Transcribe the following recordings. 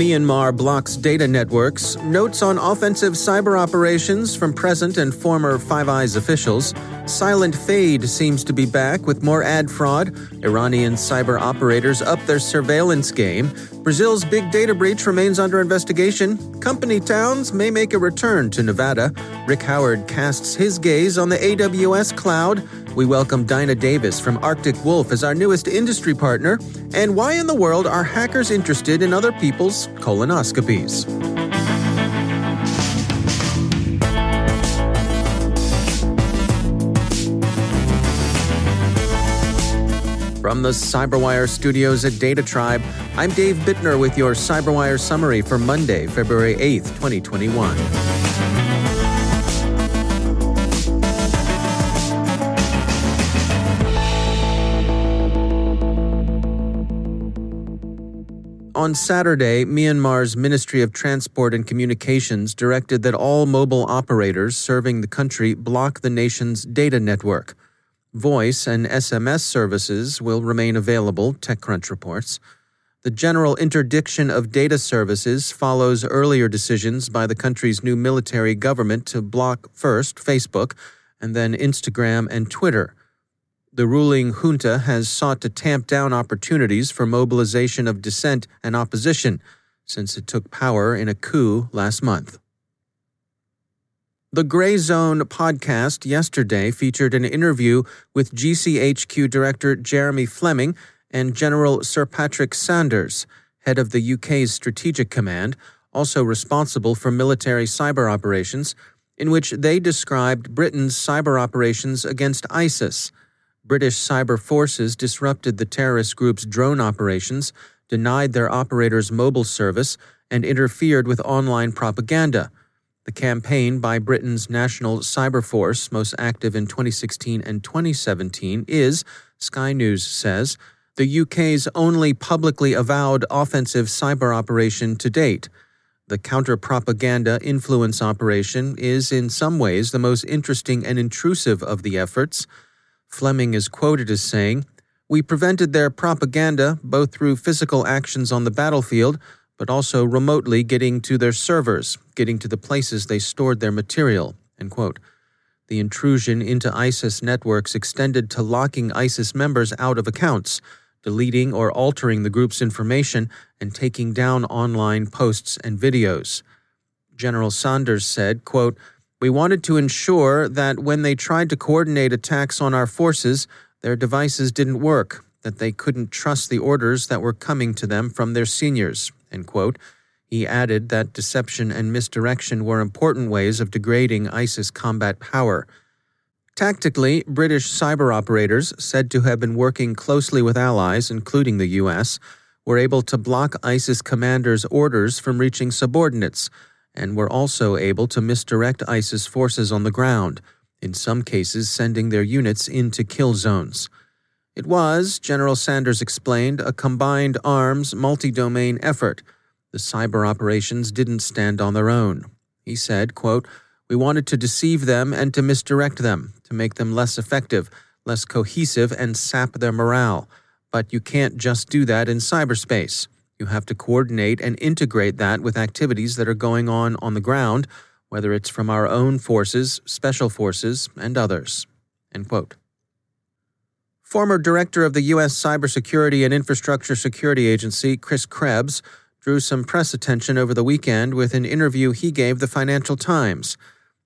Myanmar blocks data networks, notes on offensive cyber operations from present and former Five Eyes officials. Silent Fade seems to be back with more ad fraud. Iranian cyber operators up their surveillance game. Brazil's big data breach remains under investigation. Company towns may make a return to Nevada. Rick Howard casts his gaze on the AWS cloud. We welcome Dinah Davis from Arctic Wolf as our newest industry partner. And why in the world are hackers interested in other people's colonoscopies? From the Cyberwire studios at Data Tribe, I'm Dave Bittner with your Cyberwire summary for Monday, February 8th, 2021. On Saturday, Myanmar's Ministry of Transport and Communications directed that all mobile operators serving the country block the nation's data network. Voice and SMS services will remain available, TechCrunch reports. The general interdiction of data services follows earlier decisions by the country's new military government to block first Facebook and then Instagram and Twitter. The ruling junta has sought to tamp down opportunities for mobilization of dissent and opposition since it took power in a coup last month. The Gray Zone podcast yesterday featured an interview with GCHQ Director Jeremy Fleming and General Sir Patrick Sanders, head of the UK's Strategic Command, also responsible for military cyber operations, in which they described Britain's cyber operations against ISIS. British cyber forces disrupted the terrorist group's drone operations, denied their operators mobile service, and interfered with online propaganda. The campaign by Britain's National Cyber Force, most active in 2016 and 2017, is, Sky News says, the UK's only publicly avowed offensive cyber operation to date. The counter propaganda influence operation is, in some ways, the most interesting and intrusive of the efforts. Fleming is quoted as saying, We prevented their propaganda both through physical actions on the battlefield, but also remotely getting to their servers, getting to the places they stored their material. The intrusion into ISIS networks extended to locking ISIS members out of accounts, deleting or altering the group's information, and taking down online posts and videos. General Sanders said, quote, we wanted to ensure that when they tried to coordinate attacks on our forces, their devices didn't work, that they couldn't trust the orders that were coming to them from their seniors. He added that deception and misdirection were important ways of degrading ISIS combat power. Tactically, British cyber operators, said to have been working closely with allies, including the U.S., were able to block ISIS commanders' orders from reaching subordinates and were also able to misdirect ISIS forces on the ground, in some cases sending their units into kill zones. It was, General Sanders explained, a combined arms, multi domain effort. The cyber operations didn't stand on their own. He said, quote, We wanted to deceive them and to misdirect them, to make them less effective, less cohesive, and sap their morale. But you can't just do that in cyberspace. You have to coordinate and integrate that with activities that are going on on the ground, whether it's from our own forces, special forces, and others. Former director of the U.S. Cybersecurity and Infrastructure Security Agency, Chris Krebs, drew some press attention over the weekend with an interview he gave the Financial Times.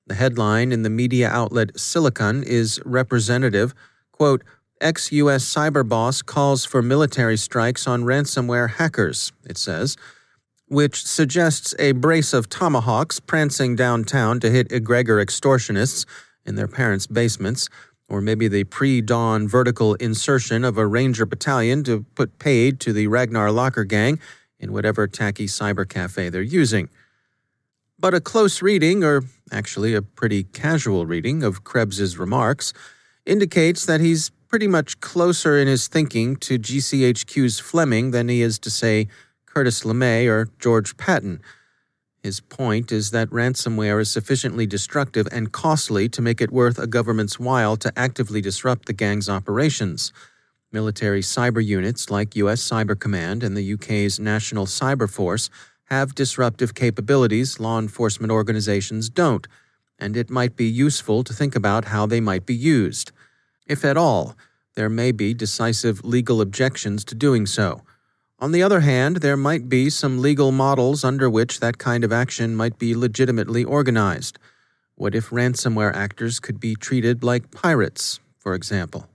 The headline in the media outlet Silicon is representative. Quote, ex US cyber boss calls for military strikes on ransomware hackers, it says, which suggests a brace of tomahawks prancing downtown to hit egregor extortionists in their parents' basements, or maybe the pre dawn vertical insertion of a ranger battalion to put paid to the Ragnar Locker gang in whatever tacky cyber cafe they're using. But a close reading, or actually a pretty casual reading, of Krebs's remarks indicates that he's pretty much closer in his thinking to GCHQ's Fleming than he is to, say, Curtis LeMay or George Patton. His point is that ransomware is sufficiently destructive and costly to make it worth a government's while to actively disrupt the gang's operations. Military cyber units like U.S. Cyber Command and the UK's National Cyber Force have disruptive capabilities law enforcement organizations don't, and it might be useful to think about how they might be used. If at all, there may be decisive legal objections to doing so. On the other hand, there might be some legal models under which that kind of action might be legitimately organized. What if ransomware actors could be treated like pirates, for example?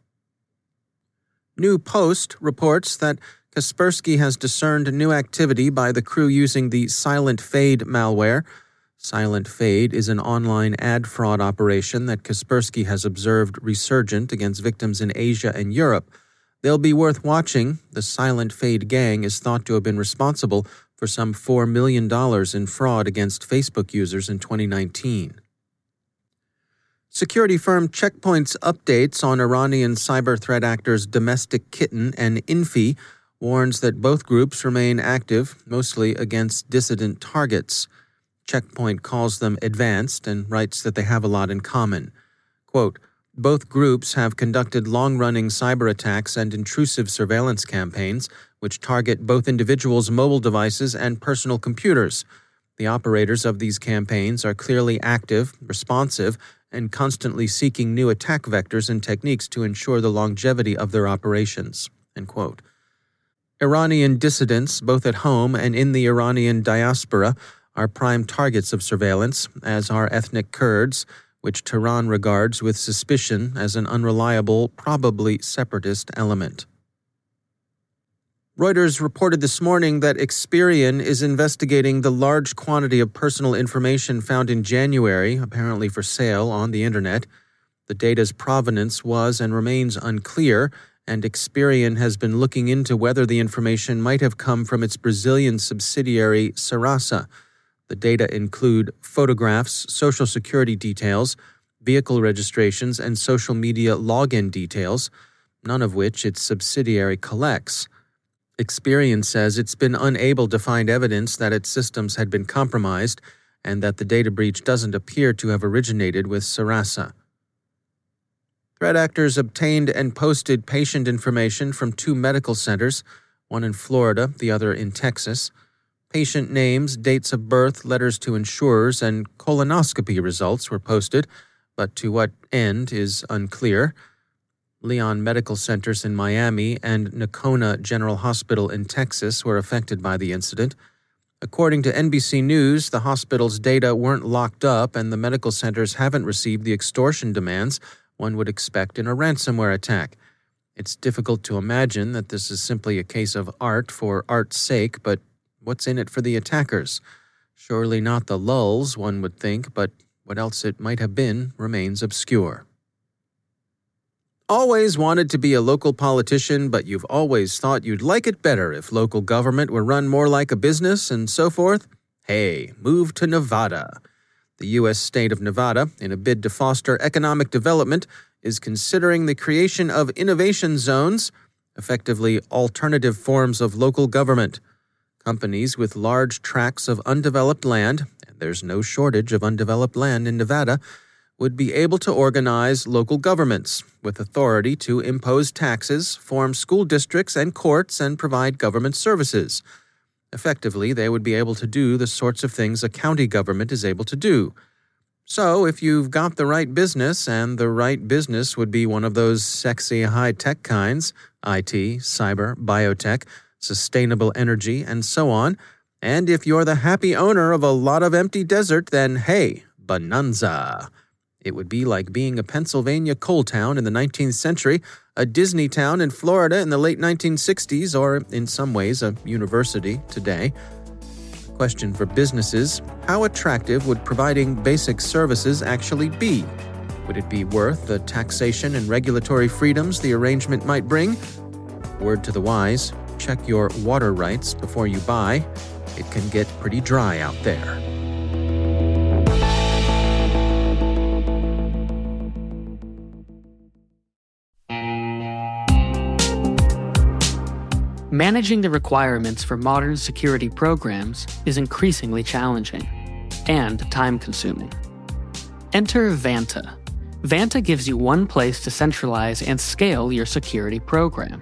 New Post reports that Kaspersky has discerned new activity by the crew using the Silent Fade malware Silent Fade is an online ad fraud operation that Kaspersky has observed resurgent against victims in Asia and Europe. They'll be worth watching. The Silent Fade gang is thought to have been responsible for some $4 million in fraud against Facebook users in 2019. Security firm Checkpoint's updates on Iranian cyber threat actors Domestic Kitten and Infy warns that both groups remain active, mostly against dissident targets. Checkpoint calls them advanced and writes that they have a lot in common. Quote, both groups have conducted long running cyber attacks and intrusive surveillance campaigns, which target both individuals' mobile devices and personal computers. The operators of these campaigns are clearly active, responsive, and constantly seeking new attack vectors and techniques to ensure the longevity of their operations. Iranian dissidents, both at home and in the Iranian diaspora, are prime targets of surveillance, as are ethnic Kurds, which Tehran regards with suspicion as an unreliable, probably separatist element. Reuters reported this morning that Experian is investigating the large quantity of personal information found in January, apparently for sale on the Internet. The data's provenance was and remains unclear, and Experian has been looking into whether the information might have come from its Brazilian subsidiary Serasa the data include photographs, social security details, vehicle registrations, and social media login details, none of which its subsidiary collects. Experian says it's been unable to find evidence that its systems had been compromised and that the data breach doesn't appear to have originated with Serasa. Threat actors obtained and posted patient information from two medical centers, one in Florida, the other in Texas. Patient names, dates of birth, letters to insurers, and colonoscopy results were posted, but to what end is unclear. Leon Medical Centers in Miami and Nocona General Hospital in Texas were affected by the incident. According to NBC News, the hospital's data weren't locked up and the medical centers haven't received the extortion demands one would expect in a ransomware attack. It's difficult to imagine that this is simply a case of art for art's sake, but What's in it for the attackers? Surely not the lulz, one would think, but what else it might have been remains obscure. Always wanted to be a local politician, but you've always thought you'd like it better if local government were run more like a business and so forth? Hey, move to Nevada. The U.S. state of Nevada, in a bid to foster economic development, is considering the creation of innovation zones, effectively alternative forms of local government. Companies with large tracts of undeveloped land, and there's no shortage of undeveloped land in Nevada, would be able to organize local governments with authority to impose taxes, form school districts and courts, and provide government services. Effectively, they would be able to do the sorts of things a county government is able to do. So, if you've got the right business, and the right business would be one of those sexy high tech kinds IT, cyber, biotech sustainable energy, and so on. And if you're the happy owner of a lot of empty desert, then hey, bonanza. It would be like being a Pennsylvania coal town in the 19th century, a Disney town in Florida in the late 1960s, or in some ways a university today. Question for businesses How attractive would providing basic services actually be? Would it be worth the taxation and regulatory freedoms the arrangement might bring? Word to the wise check your water rights before you buy. It can get pretty dry out there. Managing the requirements for modern security programs is increasingly challenging and time consuming. Enter Vanta. Vanta gives you one place to centralize and scale your security program.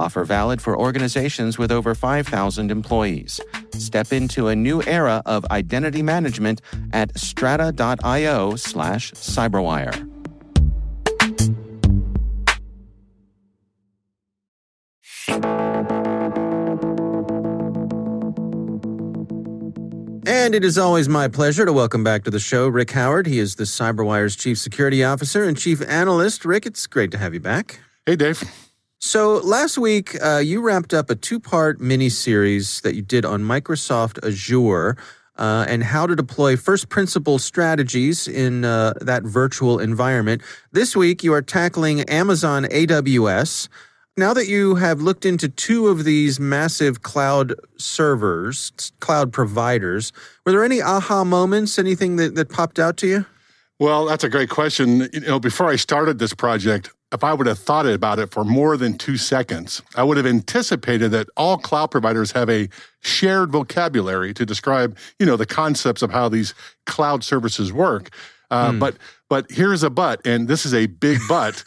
Offer valid for organizations with over 5,000 employees. Step into a new era of identity management at strata.io slash cyberwire. And it is always my pleasure to welcome back to the show Rick Howard. He is the CyberWire's Chief Security Officer and Chief Analyst. Rick, it's great to have you back. Hey, Dave. So last week, uh, you wrapped up a two-part mini-series that you did on Microsoft Azure uh, and how to deploy first principle strategies in uh, that virtual environment. This week, you are tackling Amazon AWS. Now that you have looked into two of these massive cloud servers, cloud providers, were there any aha moments, anything that, that popped out to you? Well, that's a great question. You know, before I started this project, if I would have thought about it for more than two seconds, I would have anticipated that all cloud providers have a shared vocabulary to describe, you know, the concepts of how these cloud services work. Uh, mm. But but here's a but, and this is a big but.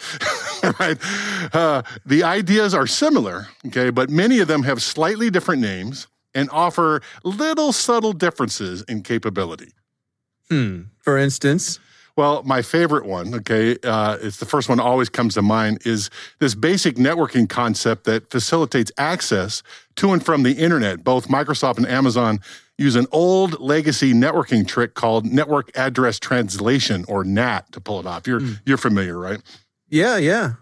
right? Uh, the ideas are similar, okay, but many of them have slightly different names and offer little subtle differences in capability. Hmm. For instance, well, my favorite one, okay, uh, it's the first one always comes to mind, is this basic networking concept that facilitates access to and from the internet. Both Microsoft and Amazon use an old legacy networking trick called network address translation or NAT to pull it off. You're mm. you're familiar, right? Yeah, yeah.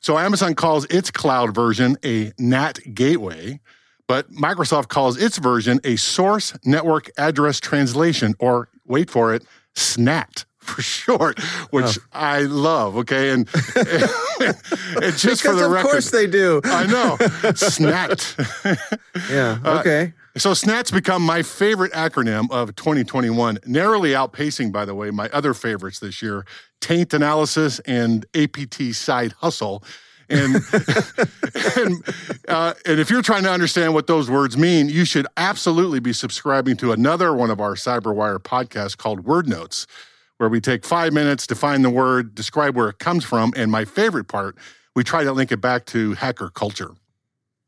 So Amazon calls its cloud version a NAT gateway, but Microsoft calls its version a source network address translation, or wait for it, SNAT for short, which oh. I love. Okay, and, and, and just for the of record, of course they do. I know, SNAT. yeah. Uh, okay. Uh, so SNAT's become my favorite acronym of 2021, narrowly outpacing, by the way, my other favorites this year, taint analysis and APT side hustle. And and, uh, and if you're trying to understand what those words mean, you should absolutely be subscribing to another one of our CyberWire podcasts called Word Notes, where we take five minutes to find the word, describe where it comes from, and my favorite part, we try to link it back to hacker culture.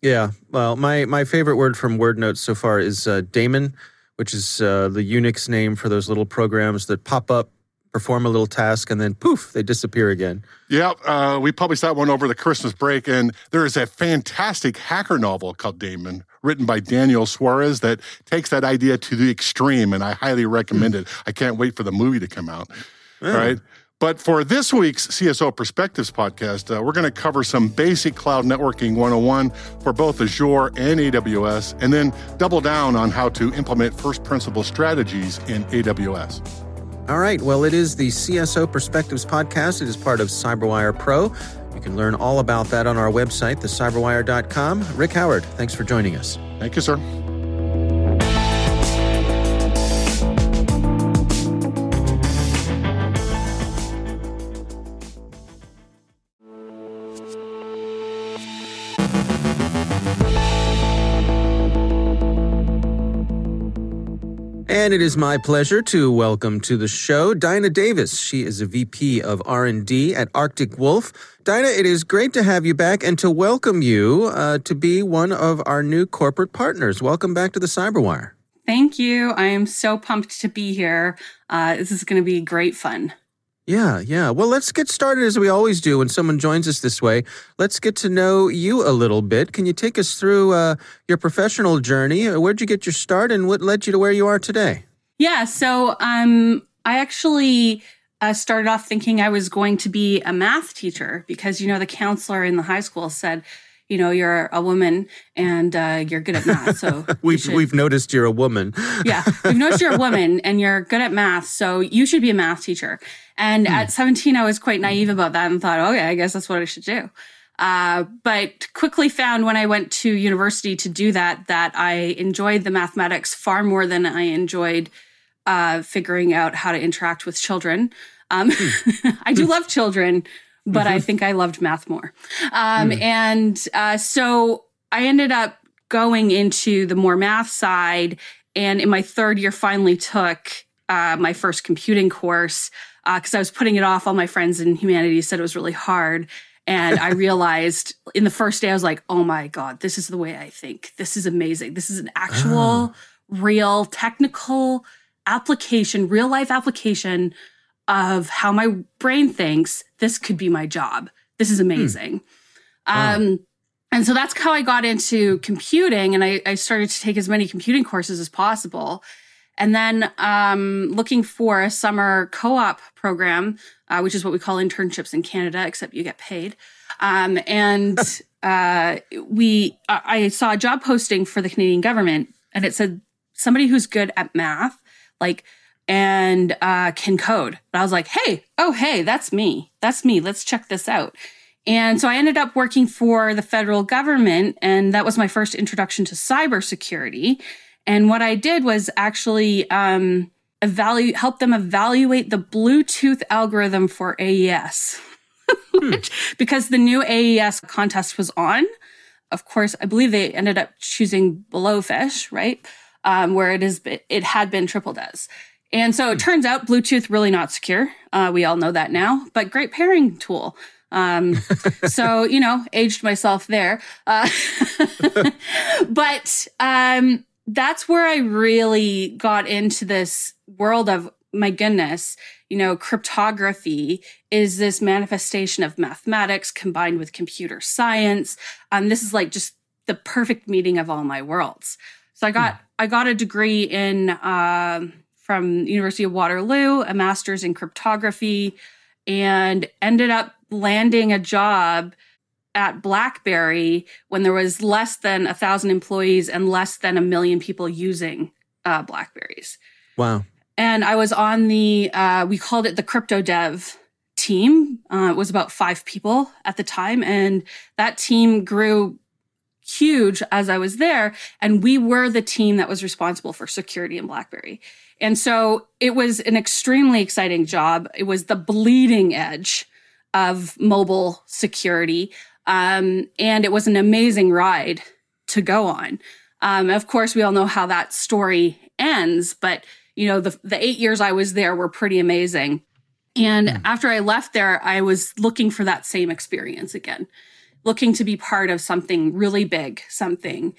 Yeah, well, my my favorite word from Word Notes so far is uh, daemon, which is uh, the Unix name for those little programs that pop up perform a little task, and then poof, they disappear again. Yeah, uh, we published that one over the Christmas break, and there is a fantastic hacker novel called Daemon, written by Daniel Suarez, that takes that idea to the extreme, and I highly recommend it. I can't wait for the movie to come out. Yeah. Right. But for this week's CSO Perspectives podcast, uh, we're going to cover some basic cloud networking 101 for both Azure and AWS, and then double down on how to implement first principle strategies in AWS. All right. Well, it is the CSO Perspectives podcast. It is part of CyberWire Pro. You can learn all about that on our website, thecyberwire.com. Rick Howard, thanks for joining us. Thank you, sir. And it is my pleasure to welcome to the show Dinah Davis. She is a VP of R&D at Arctic Wolf. Dinah, it is great to have you back and to welcome you uh, to be one of our new corporate partners. Welcome back to the Cyberwire. Thank you. I am so pumped to be here. Uh, this is going to be great fun. Yeah, yeah. Well, let's get started as we always do when someone joins us this way. Let's get to know you a little bit. Can you take us through uh, your professional journey? Uh, where'd you get your start and what led you to where you are today? Yeah, so um, I actually uh, started off thinking I was going to be a math teacher because, you know, the counselor in the high school said, you know you're a woman and uh, you're good at math so we've should, we've noticed you're a woman yeah we've noticed you're a woman and you're good at math so you should be a math teacher and hmm. at 17, I was quite naive about that and thought, okay, I guess that's what I should do. Uh, but quickly found when I went to university to do that, that I enjoyed the mathematics far more than I enjoyed uh, figuring out how to interact with children. Um, hmm. I do love children, but I mm-hmm. think I loved math more. Um, mm. And uh, so I ended up going into the more math side. And in my third year, finally took uh, my first computing course because uh, I was putting it off. All my friends in humanities said it was really hard. And I realized in the first day, I was like, oh my God, this is the way I think. This is amazing. This is an actual, oh. real, technical application, real life application of how my brain thinks. This could be my job. This is hmm. amazing. Um, and so that's how I got into computing. And I, I started to take as many computing courses as possible. And then um, looking for a summer co op program, uh, which is what we call internships in Canada, except you get paid. Um, and uh, we, I saw a job posting for the Canadian government, and it said somebody who's good at math, like, and uh, can code. And I was like, hey, oh, hey, that's me. That's me. Let's check this out. And so I ended up working for the federal government, and that was my first introduction to cybersecurity. And what I did was actually um, evaluate, help them evaluate the Bluetooth algorithm for AES. hmm. because the new AES contest was on. Of course, I believe they ended up choosing Blowfish, right? Um, where it is, it had been TripleDES. And so it hmm. turns out Bluetooth really not secure. Uh, we all know that now, but great pairing tool. Um, so you know, aged myself there. Uh, but um, that's where I really got into this world of my goodness, you know, cryptography is this manifestation of mathematics combined with computer science. Um, this is like just the perfect meeting of all my worlds. So I got hmm. I got a degree in uh, from University of Waterloo, a master's in cryptography, and ended up landing a job at BlackBerry when there was less than a thousand employees and less than a million people using uh, Blackberries. Wow. And I was on the, uh, we called it the crypto dev team. Uh, it was about five people at the time. And that team grew huge as I was there. And we were the team that was responsible for security in BlackBerry. And so it was an extremely exciting job. It was the bleeding edge of mobile security. Um, and it was an amazing ride to go on. Um, of course, we all know how that story ends, but you know, the, the eight years I was there were pretty amazing. And mm. after I left there, I was looking for that same experience again, looking to be part of something really big, something,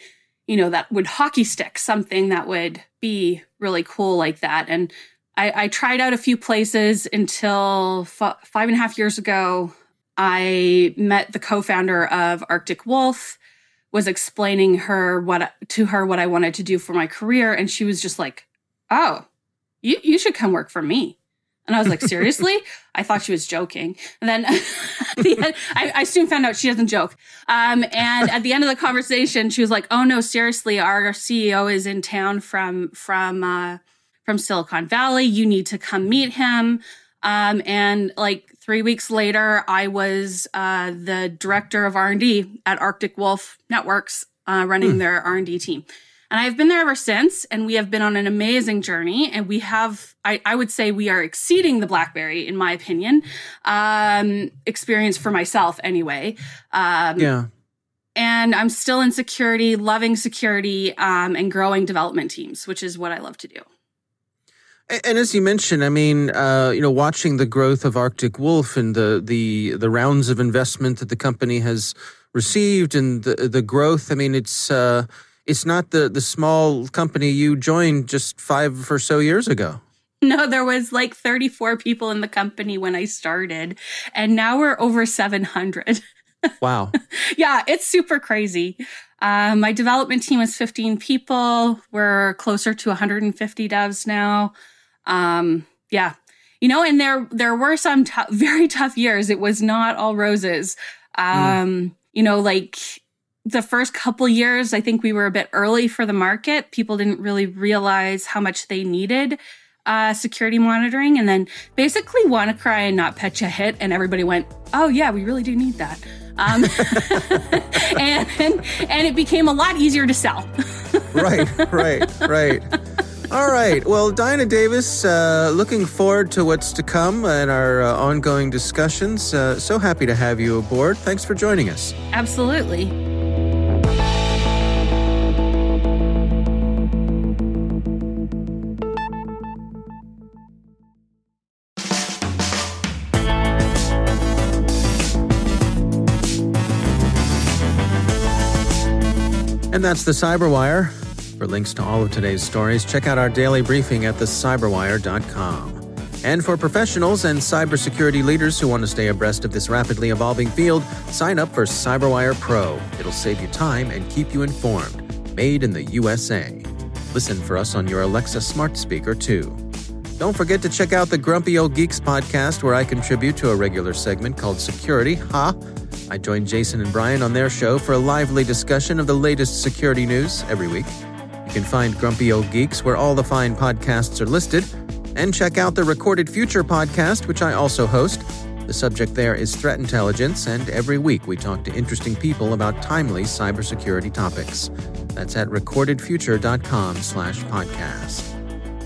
you know, that would hockey stick, something that would be really cool like that. And I, I tried out a few places until f- five and a half years ago. I met the co-founder of Arctic Wolf, was explaining her what to her what I wanted to do for my career, and she was just like, "Oh, you you should come work for me." And I was like, seriously? I thought she was joking. And then the end, I, I, soon found out she doesn't joke. Um, and at the end of the conversation, she was like, oh no, seriously, our CEO is in town from, from, uh, from Silicon Valley. You need to come meet him. Um, and like three weeks later, I was, uh, the director of R&D at Arctic Wolf Networks, uh, running mm. their R&D team. And I've been there ever since, and we have been on an amazing journey. And we have, I, I would say, we are exceeding the BlackBerry, in my opinion, um, experience for myself anyway. Um, yeah. And I'm still in security, loving security, um, and growing development teams, which is what I love to do. And as you mentioned, I mean, uh, you know, watching the growth of Arctic Wolf and the the the rounds of investment that the company has received and the the growth. I mean, it's uh, it's not the the small company you joined just five or so years ago. No, there was like 34 people in the company when I started, and now we're over 700. Wow. yeah, it's super crazy. Um, my development team is 15 people. We're closer to 150 devs now. Um, yeah, you know, and there there were some t- very tough years. It was not all roses. Mm. Um, mm. You know, like the first couple years, I think we were a bit early for the market. People didn't really realize how much they needed uh, security monitoring. And then basically, WannaCry and NotPetya hit, and everybody went, oh, yeah, we really do need that. Um, and, and, and it became a lot easier to sell. right, right, right. All right. Well, Dinah Davis, uh, looking forward to what's to come and our uh, ongoing discussions. Uh, so happy to have you aboard. Thanks for joining us. Absolutely. And that's the Cyberwire. For links to all of today's stories, check out our daily briefing at thecyberwire.com. And for professionals and cybersecurity leaders who want to stay abreast of this rapidly evolving field, sign up for Cyberwire Pro. It'll save you time and keep you informed. Made in the USA. Listen for us on your Alexa smart speaker, too. Don't forget to check out the Grumpy Old Geeks podcast, where I contribute to a regular segment called Security. Ha! I join Jason and Brian on their show for a lively discussion of the latest security news every week. You can find Grumpy Old Geeks where all the fine podcasts are listed, and check out the Recorded Future podcast, which I also host. The subject there is threat intelligence, and every week we talk to interesting people about timely cybersecurity topics. That's at recordedfuture.com slash podcast.